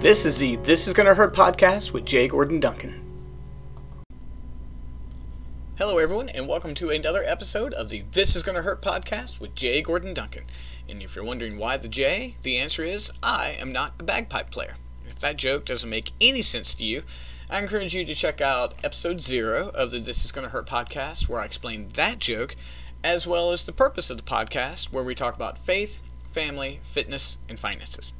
This is the This Is Gonna Hurt podcast with J. Gordon Duncan. Hello, everyone, and welcome to another episode of the This Is Gonna Hurt podcast with J. Gordon Duncan. And if you're wondering why the J, the answer is I am not a bagpipe player. If that joke doesn't make any sense to you, I encourage you to check out episode zero of the This Is Gonna Hurt podcast, where I explain that joke, as well as the purpose of the podcast, where we talk about faith, family, fitness, and finances.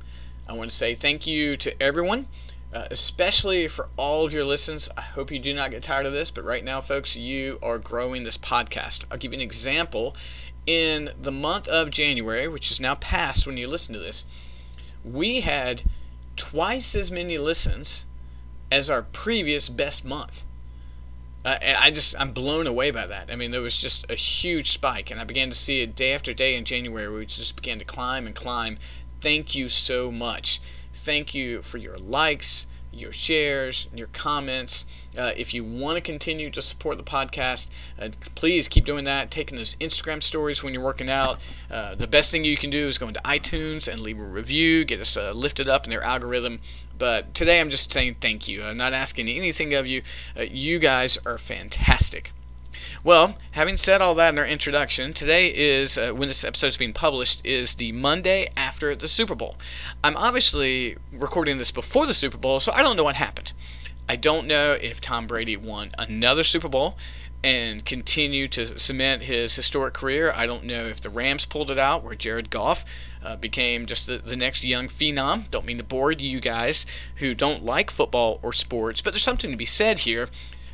I want to say thank you to everyone, uh, especially for all of your listens. I hope you do not get tired of this, but right now, folks, you are growing this podcast. I'll give you an example. In the month of January, which is now past when you listen to this, we had twice as many listens as our previous best month. Uh, I just I'm blown away by that. I mean, there was just a huge spike, and I began to see it day after day in January. We just began to climb and climb. Thank you so much. Thank you for your likes, your shares, your comments. Uh, if you want to continue to support the podcast, uh, please keep doing that. Taking those Instagram stories when you're working out. Uh, the best thing you can do is go into iTunes and leave a review, get us uh, lifted up in their algorithm. But today I'm just saying thank you. I'm not asking anything of you. Uh, you guys are fantastic. Well, having said all that in our introduction, today is uh, when this episode is being published is the Monday after the Super Bowl. I'm obviously recording this before the Super Bowl, so I don't know what happened. I don't know if Tom Brady won another Super Bowl and continued to cement his historic career. I don't know if the Rams pulled it out where Jared Goff uh, became just the, the next young phenom. Don't mean to bore you guys who don't like football or sports, but there's something to be said here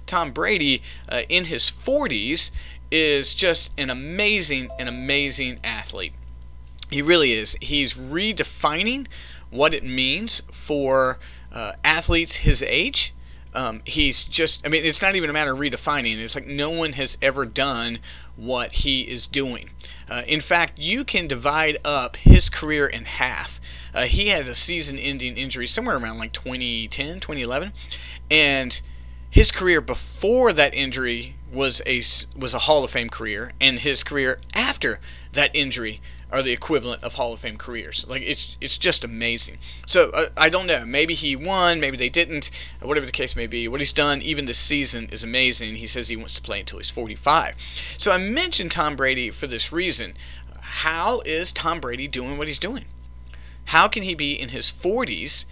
Tom Brady uh, in his 40s is just an amazing, an amazing athlete. He really is. He's redefining what it means for uh, athletes his age. Um, he's just, I mean, it's not even a matter of redefining. It's like no one has ever done what he is doing. Uh, in fact, you can divide up his career in half. Uh, he had a season ending injury somewhere around like 2010, 2011. And his career before that injury was a was a Hall of Fame career, and his career after that injury are the equivalent of Hall of Fame careers. Like it's it's just amazing. So uh, I don't know. Maybe he won. Maybe they didn't. Whatever the case may be, what he's done even this season is amazing. He says he wants to play until he's 45. So I mentioned Tom Brady for this reason. How is Tom Brady doing what he's doing? How can he be in his 40s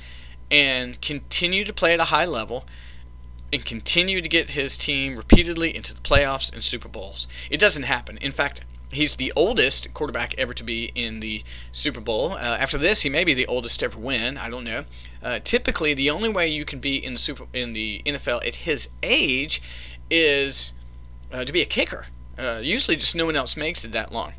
and continue to play at a high level? And continue to get his team repeatedly into the playoffs and Super Bowls. It doesn't happen. In fact, he's the oldest quarterback ever to be in the Super Bowl. Uh, after this, he may be the oldest to ever win. I don't know. Uh, typically, the only way you can be in the Super in the NFL at his age is uh, to be a kicker. Uh, usually, just no one else makes it that long.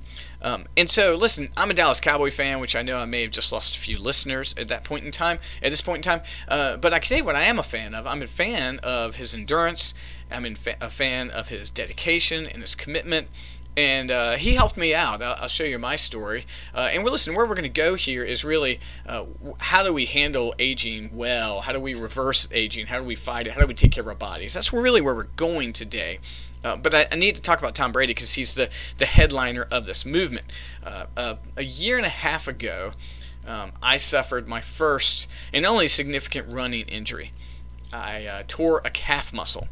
Um, and so, listen, I'm a Dallas Cowboy fan, which I know I may have just lost a few listeners at that point in time, at this point in time. Uh, but I can tell you what I am a fan of. I'm a fan of his endurance. I'm fa- a fan of his dedication and his commitment. And uh, he helped me out. I'll, I'll, show you my story. Uh, and we're listen. Where we're going to go here is really uh, how do we handle aging well? How do we reverse aging? How do we fight it? How do we take care of our bodies? That's really where we're going today. Uh, but I, I, need to talk about Tom Brady because he's the, the headliner of this movement. Uh, uh, a year and a half ago, um, I suffered my first and only significant running injury. I uh, tore a calf muscle.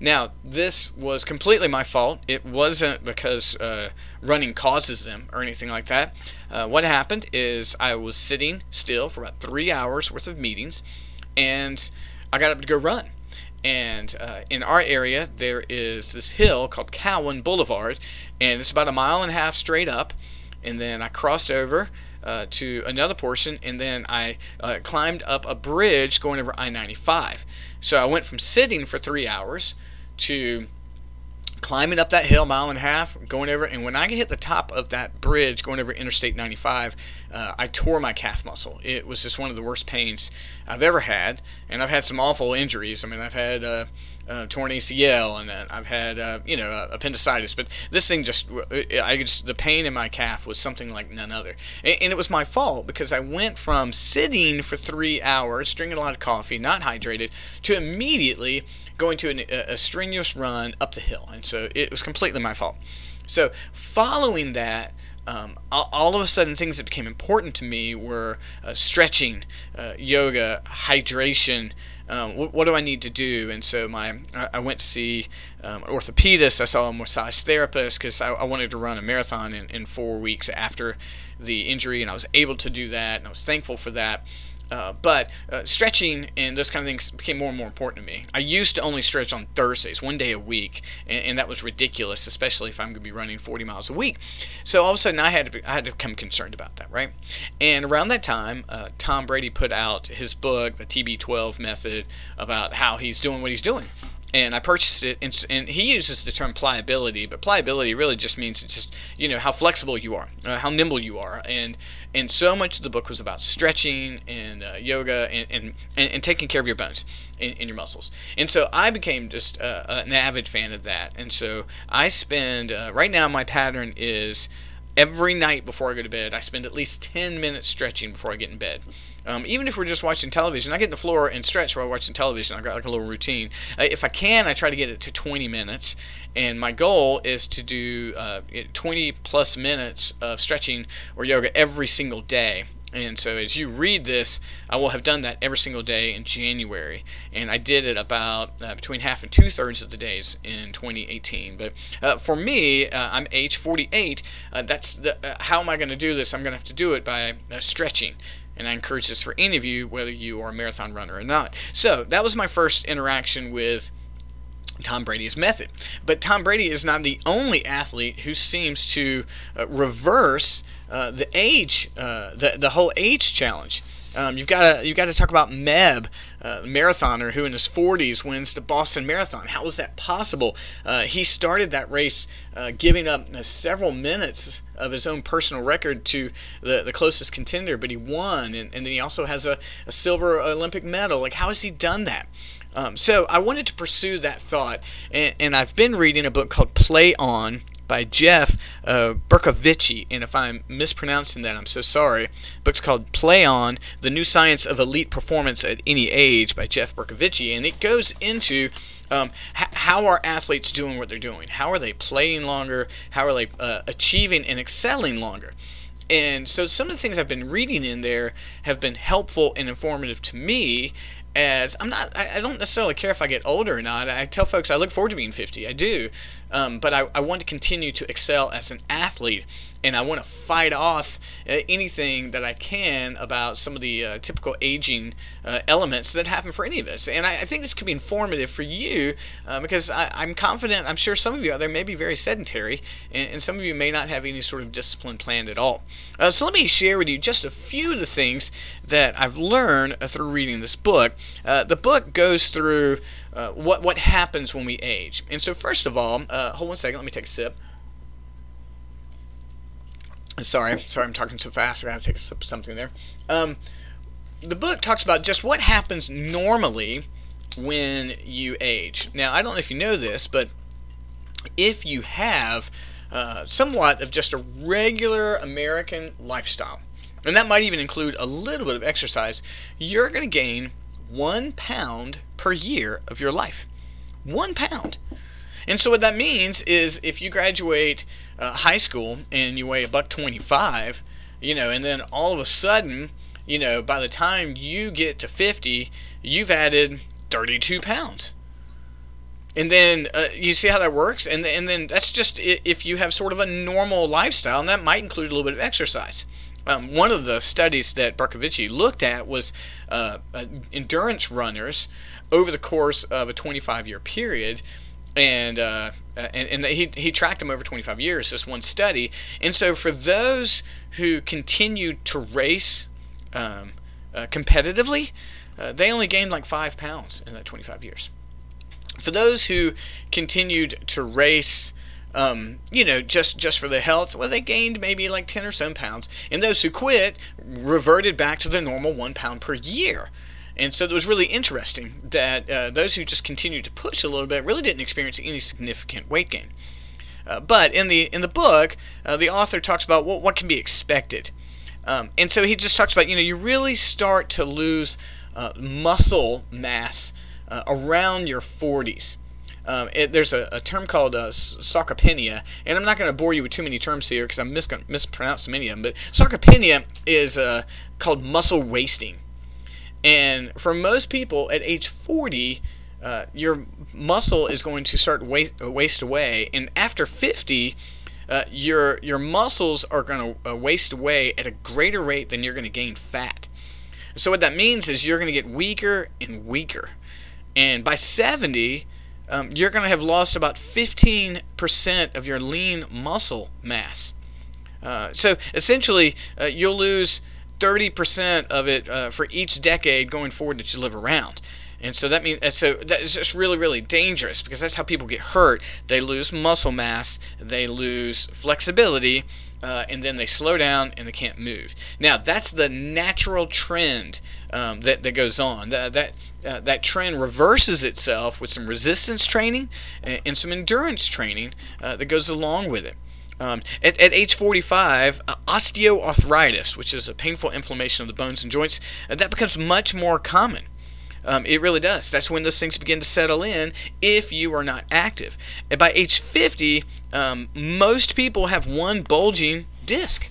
Now, this was completely my fault. It wasn't because uh, running causes them or anything like that. What happened is I was sitting still for about three hours worth of meetings, and I got up to go run. And uh, in our area, there is this hill called Cowan Boulevard, and it's about a mile and a half straight up. And then I crossed over uh, to another portion, and then I uh, climbed up a bridge going over I 95. So I went from sitting for three hours to climbing up that hill, mile and a half, going over. And when I hit the top of that bridge going over Interstate 95, uh, I tore my calf muscle. It was just one of the worst pains I've ever had, and I've had some awful injuries. I mean, I've had uh, uh, torn ACL and uh, I've had uh, you know appendicitis, but this thing just I just the pain in my calf was something like none other, and, and, it was my fault because I went from sitting for three hours, drinking a lot of coffee, not hydrated, to immediately going to an, a, a strenuous run up the hill, and so it was completely my fault. So following that, um, all, of a sudden things that became important to me were uh, stretching, uh, yoga, hydration. Um, what, what, do I need to do? And so my I went to see um, an orthopedist. I saw a massage therapist because I, I, wanted to run a marathon in, in four weeks after the injury, and I was able to do that, and I was thankful for that. Uh, but uh, stretching and those kind of things became more and more important to me. I used to only stretch on Thursdays, one day a week, and, and that was ridiculous, especially if I'm going to be running 40 miles a week. So all of a sudden, I had to be, I had to become concerned about that, right? And around that time, uh, Tom Brady put out his book, The TB12 Method, about how he's doing what he's doing and I purchased it, and, and, he uses the term pliability, but pliability really just means just you know how flexible you are, uh, how nimble you are, and and so much of the book was about stretching and uh, yoga and, and, and, taking care of your bones and, and your muscles. And so I became just uh, an avid fan of that, and so I spend uh, right now my pattern is every night before I go to bed, I spend at least 10 minutes stretching before I get in bed. Um, even if we're just watching television, I get on the floor and stretch while watching television. I've got like a little routine. Uh, if I can, I try to get it to 20 minutes. And my goal is to do uh, 20 plus minutes of stretching or yoga every single day. And so as you read this, I will have done that every single day in January. And I did it about uh, between half and two thirds of the days in 2018. But uh, for me, uh, I'm age 48. Uh, that's the, uh, how am I going to do this? I'm going to have to do it by uh, stretching. And I encourage this for any of you, whether you are a marathon runner or not. So that was my first interaction with Tom Brady's method. But Tom Brady is not the only athlete who seems to uh, reverse uh, the age, uh, the the whole age challenge. Um, you've got to you've got to talk about Meb, uh, marathoner who in his 40s wins the Boston Marathon. How is that possible? Uh, he started that race uh, giving up uh, several minutes of his own personal record to the, the closest contender, but he won, and, and then he also has a, a silver Olympic medal. Like, how has he done that? Um, so I wanted to pursue that thought, and, and, I've been reading a book called Play On by Jeff uh, Bercovici, and if I'm mispronouncing that, I'm so sorry. The book's called Play On: The New Science of Elite Performance at Any Age by Jeff Bercovici, and it goes into um, h- how are athletes doing what they're doing? How are they playing longer? How are they uh, achieving and excelling longer? And so some of the things I've been reading in there have been helpful and informative to me as I'm not, I, I, don't necessarily care if I get older or not. I tell folks I look forward to being 50. I do. Um, but I, I want to continue to excel as an athlete and I want to fight off uh, anything that I can about some of the uh, typical aging uh, elements that happen for any of us. And I, I think this could be informative for you uh, because I, am confident, I'm sure some of you out there may be very sedentary, and, and, some of you may not have any sort of discipline planned at all. Uh, so let me share with you just a few of the things that I've learned uh, through reading this book. the book goes through what, what happens when we age. And so, first of all, hold one second, let me take a sip. Sorry, sorry, I'm talking so fast. I gotta take a sip of something there. Um, the book talks about just what happens normally when you age. Now, I don't know if you know this, but if you have uh, somewhat of just a regular American lifestyle, and that might even include a little bit of exercise, you're going to gain one pound per year of your life. One pound. And so what that means is if you graduate uh, high school and you weigh a buck 25, you know, and then all of a sudden, you know, by the time you get to 50, you've added 32 pounds. And then uh, you see how that works, and and then that's just if you have sort of a normal lifestyle, and that might include a little bit of exercise. Um, one of the studies that Bercovici looked at was uh, uh, endurance runners over the course of a 25 year period and uh, and, and he, he tracked them over 25 years this one study. And so for those who continued to race um, uh, competitively uh, they only gained like five pounds in that 25 years. For those who continued to race um, you know, just just for the health, well, they gained maybe like 10 or so pounds. And those who quit reverted back to the normal one pound per year. And so it was really interesting that uh, those who just continued to push a little bit really didn't experience any significant weight gain. Uh, but in the in the book, uh, the author talks about what, what can be expected, um, and so he just talks about you know you really start to lose uh, muscle mass uh, around your 40s. Um, it, there's a, a, term called uh, sarcopenia, and I'm not going to bore you with too many terms here because I'm mis- mispronouncing many of them. But sarcopenia is uh, called muscle wasting, and for most people at age 40, uh, your muscle is going to start waste, waste away, and after 50, uh, your your muscles are going to uh, waste away at a greater rate than you're going to gain fat. So what that means is you're going to get weaker and weaker, and by 70, um, you're going to have lost about 15% of your lean muscle mass. Uh, so essentially, uh, you'll lose 30% of it uh, for each decade going forward that you live around. And so that means so that is just really really dangerous because that's how people get hurt. They lose muscle mass, they lose flexibility, uh, and then they slow down and they can't move. Now that's the natural trend um, that that goes on. That that uh, that trend reverses itself with some resistance training and, and some endurance training uh, that goes along with it. Um, at, at, age 45, uh, osteoarthritis, which is a painful inflammation of the bones and joints, uh, that becomes much more common. Um, it really does. That's when those things begin to settle in if you are not active. And by age 50, um, most people have one bulging disc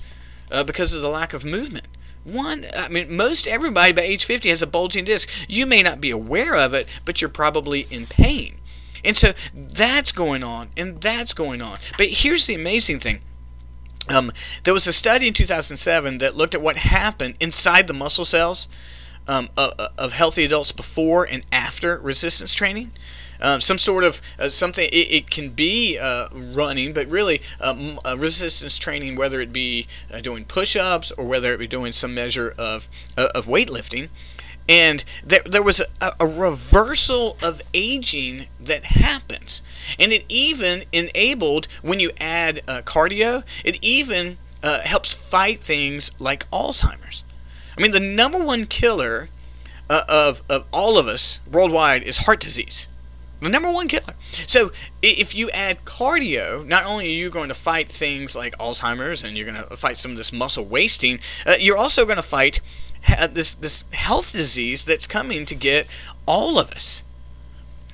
uh, because of the lack of movement. One, I mean, most everybody by age 50 has a bulging disc. You may not be aware of it, but you're probably in pain. And so that's going on, and that's going on. But here's the amazing thing. Um, there was a study in 2007 that looked at what happened inside the muscle cells um, of, of, healthy adults before and after resistance training. Um, some sort of uh, something it, it, can be uh, running but really um, resistance training whether it be uh, doing push-ups or whether it be doing some measure of, uh, of weightlifting. And there, there was a, a reversal of aging that happens. And it even enabled when you add uh, cardio it even uh, helps fight things like alzheimer's. I mean, the number one killer uh, of, of all of us worldwide is heart disease. The number one killer. So if you add cardio, not only are you going to fight things like Alzheimer's and you're going to fight some of this muscle wasting, uh, you're also going to fight this this health disease that's coming to get all of us.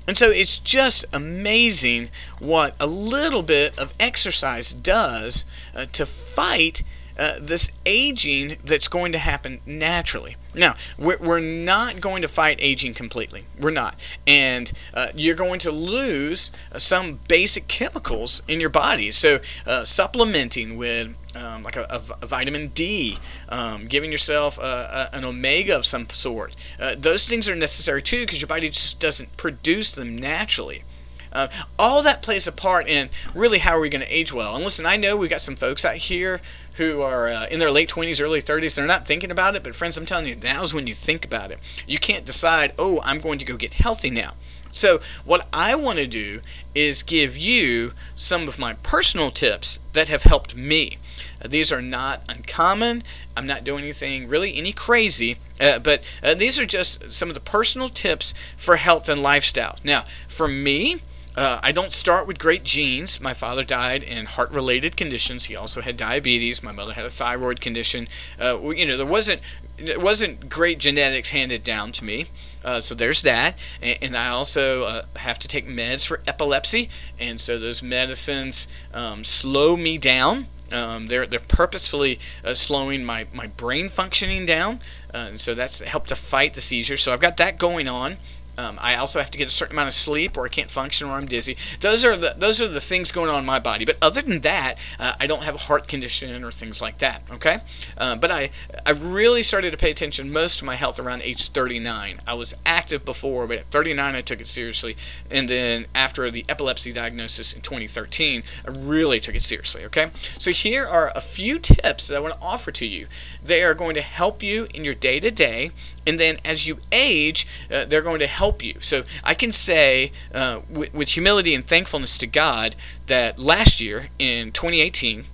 And so it's just amazing what a little bit of exercise does uh, to fight uh, this aging that's going to happen naturally. Now, we're, we're not going to fight aging completely. We're not. And uh, you're going to lose uh, some basic chemicals in your body. So, uh, supplementing with um, like a, a, a, vitamin D, um, giving yourself a, an omega of some sort. Uh, those things are necessary too because your body just doesn't produce them naturally. Uh, all that plays a part in really how are we going to age well. And listen, I know we've got some folks out here who are uh, in their late 20s, early 30s. They're not thinking about it, but friends, I'm telling you, now's when you think about it. You can't decide, oh, I'm going to go get healthy now. So, what I want to do is give you some of my personal tips that have helped me. These are not uncommon. I'm not doing anything really any crazy, uh, but uh, these are just some of the personal tips for health and lifestyle. Now, for me, uh, I don't start with great genes. My father died in heart related conditions. He also had diabetes. My mother had a thyroid condition. Uh, you know, there wasn't, it wasn't great genetics handed down to me. Uh, so there's that. And, and I also uh, have to take meds for epilepsy. And so those medicines um, slow me down. Um, they're, they're purposefully uh, slowing my, my brain functioning down. Uh, and so that's helped to fight the seizure. So I've got that going on. Um, I also have to get a certain amount of sleep, or I can't function, or I'm dizzy. Those are the those are the things going on in my body. But other than that, uh, I don't have a heart condition or things like that. Okay, uh, but I I really started to pay attention most to my health around age 39. I was active before, but at 39 I took it seriously, and then after the epilepsy diagnosis in 2013, I really took it seriously. Okay, so here are a few tips that I want to offer to you. They are going to help you in your day to day and then as you age, uh, they're going to help you. So I can say uh, with, with humility and thankfulness to God that last year in 2018,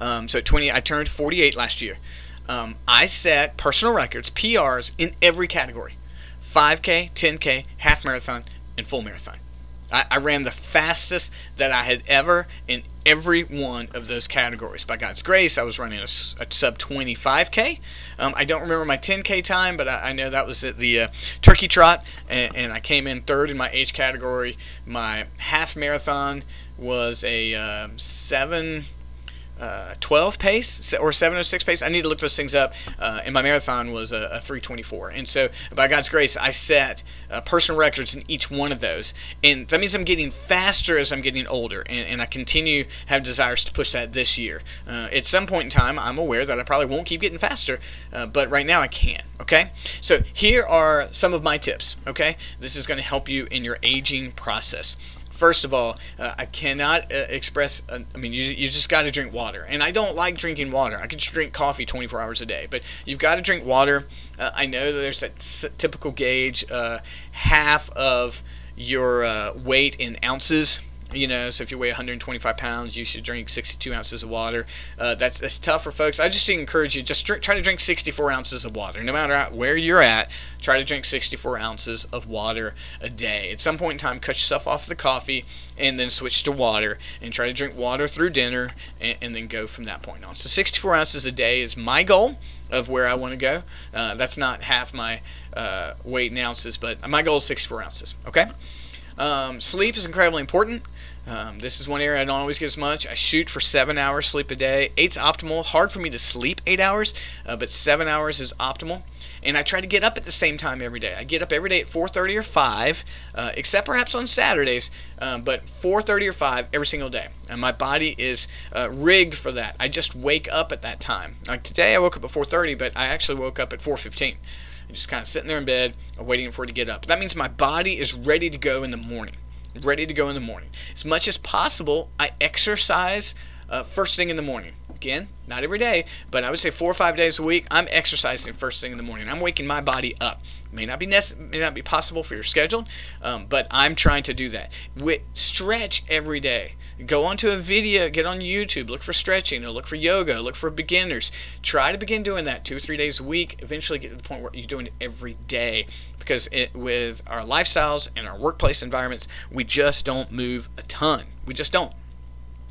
um, so 20, I turned 48 last year. Um, I set personal records, PRs, in every category 5K, 10K, half marathon, and full marathon. I, I ran the fastest that I had ever in every one of those categories. By God's grace, I was running a, a sub 25K. Um, I don't remember my 10K time, but I, I know that was at the uh, Turkey Trot, and, and, I came in third in my age category. My half marathon was a uh, 7 uh, 12 pace or 706 pace. I need to look those things up. Uh, and my marathon was a, a, 324. And so, by God's grace, I set uh, personal records in each one of those. And that means I'm getting faster as I'm getting older. And, and I continue have desires to push that this year. Uh, at some point in time, I'm aware that I probably won't keep getting faster, uh, but right now I can. Okay? So, here are some of my tips. Okay? This is going to help you in your aging process. First of all, uh, I cannot uh, express. Uh, I mean, you, you just got to drink water, and I don't like drinking water. I can drink coffee 24 hours a day, but you've got to drink water. Uh, I know that there's that s- typical gauge, uh, half of your uh, weight in ounces you know, so if you weigh 125 pounds, you should drink 62 ounces of water. Uh, that's that's tough for folks. I just encourage you just drink, try to drink 64 ounces of water. No matter where you're at, try to drink 64 ounces of water a day. At some point in time, cut yourself off the coffee and then switch to water and try to drink water through dinner and, and then go from that point on. So 64 ounces a day is my goal of where I want to go. Uh, that's not half my uh, weight in ounces, but my goal is 64 ounces. Okay. Um, sleep is incredibly important. Um, this is one area I don't always get as much. I shoot for seven hours sleep a day. Eight's optimal. Hard for me to sleep eight hours, uh, but seven hours is optimal. And I try to get up at the same time every day. I get up every day at 4:30 or 5, uh, except perhaps on Saturdays, um, but 4:30 or 5 every single day. And my body is uh, rigged for that. I just wake up at that time. Like today, I woke up at 4:30, but I actually woke up at 4:15. I'm just kind of sitting there in bed, waiting for it to get up. That means my body is ready to go in the morning ready to go in the morning. As much as possible, I exercise uh, first thing in the morning. Again, not every day, but I would say four or five days a week. I'm exercising first thing in the morning. I'm waking my body up. May not be nece- may not be possible for your schedule, um, but I'm trying to do that. With stretch every day. Go onto a video, get on YouTube, look for stretching, or look for yoga, look for beginners. Try to begin doing that two or three days a week. Eventually, get to the point where you're doing it every day. Because it, with our lifestyles and our workplace environments, we just don't move a ton. We just don't.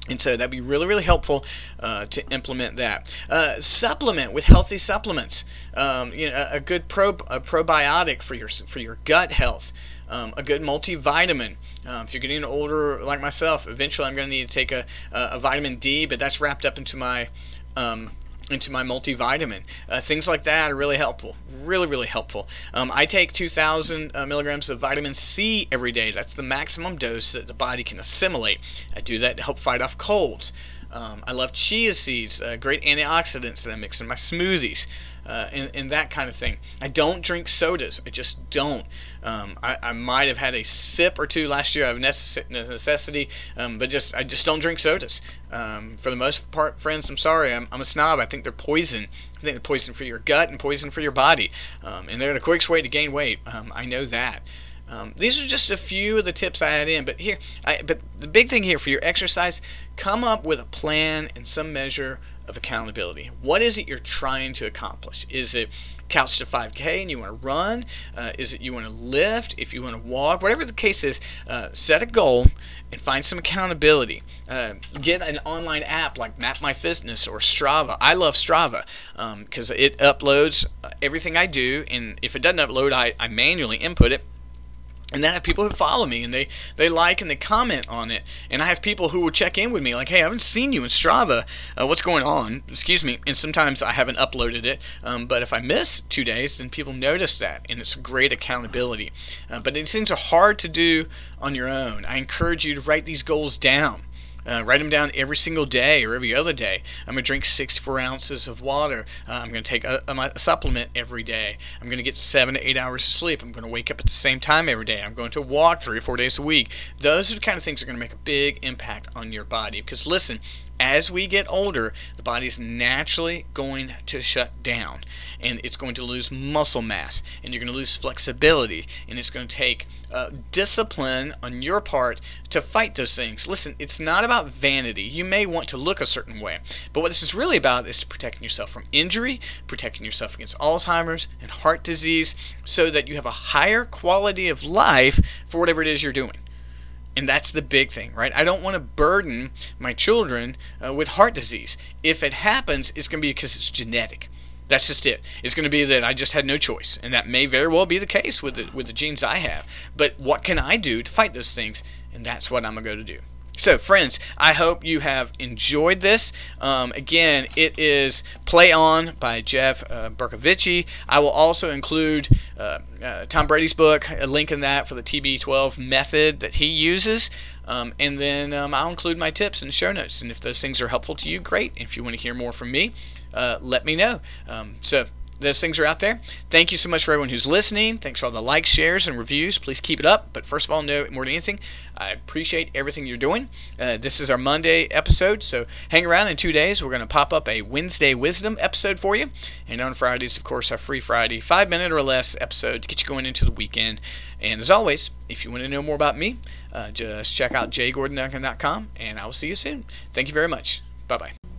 And so that'd be really, really helpful uh, to implement that. Uh, supplement with healthy supplements. Um, you know, a, a good pro, a probiotic for your for your gut health. Um, a good multivitamin. Um, if you're getting older like myself, eventually I'm going to need to take a, a, a, vitamin D, but that's wrapped up into my um, into my multivitamin. Uh, things like that are really helpful. Really, really helpful. Um, I take 2,000 uh, milligrams of vitamin C every day. That's the maximum dose that the body can assimilate. I do that to help fight off colds. Um, I love chia seeds, uh, great antioxidants that I mix in my smoothies uh, and, and, that kind of thing. I don't drink sodas. I just don't. Um, I, I, might have had a sip or two last year out of necessity, um, but just I just don't drink sodas. Um, for the most part, friends, I'm sorry. I'm, I'm, a snob. I think they're poison. I think they're poison for your gut and poison for your body. Um, and they're the quickest way to gain weight. Um, I know that. Um, these are just a few of the tips I had in, but here, I, but the big thing here for your exercise, come up with a plan and some measure of accountability. What is it you're trying to accomplish? Is it couch to 5K and you want to run? Uh, is it you want to lift? If you want to walk? Whatever the case is, uh, set a goal and find some accountability. Uh, get an online app like Map My Fitness or Strava. I love Strava because um, it uploads everything I do, and if it doesn't upload, I, I manually input it and then I have people who follow me and they, they like and they comment on it. And I have people who will check in with me like, hey, I haven't seen you in Strava. Uh, what's going on? Excuse me. And sometimes I haven't uploaded it. Um, but if I miss two days, then people notice that. And it's great accountability. Uh, but these things are hard to do on your own. I encourage you to write these goals down. Uh, write them down every single day or every other day. I'm going to drink 64 ounces of water. Uh, I'm going to take a, a, a, supplement every day. I'm going to get seven to eight hours of sleep. I'm going to wake up at the same time every day. I'm going to walk three or four days a week. Those are the kind of things that are going to make a big impact on your body. Because listen, as we get older, the body is naturally going to shut down and it's going to lose muscle mass and you're going to lose flexibility and it's going to take uh, discipline on your part to fight those things. Listen, it's not about vanity. You may want to look a certain way, but what this is really about is protecting yourself from injury, protecting yourself against Alzheimer's and heart disease so that you have a higher quality of life for whatever it is you're doing. And that's the big thing, right? I don't want to burden my children uh, with heart disease. If it happens, it's going to be because it's genetic. That's just it. It's going to be that I just had no choice, and that may very well be the case with the, with the genes I have. But what can I do to fight those things? And that's what I'm going to go to do. So, friends, I hope you have enjoyed this. Um, again, it is Play On by Jeff uh, Bercovici. I will also include uh, uh, Tom Brady's book, a link in that for the TB12 method that he uses. Um, and then um, I'll include my tips the show notes. And if those things are helpful to you, great. If you want to hear more from me, uh, let me know. Um, so, those things are out there. Thank you so much for everyone who's listening. Thanks for all the likes, shares, and reviews. Please keep it up. But first of all, know more than anything, I appreciate everything you're doing. Uh, this is our Monday episode, so hang around in two days. We're going to pop up a Wednesday Wisdom episode for you. And on Fridays, of course, our free Friday, five minute or less episode to get you going into the weekend. And as always, if you want to know more about me, uh, just check out jgordonduncan.com, and I will see you soon. Thank you very much. Bye bye.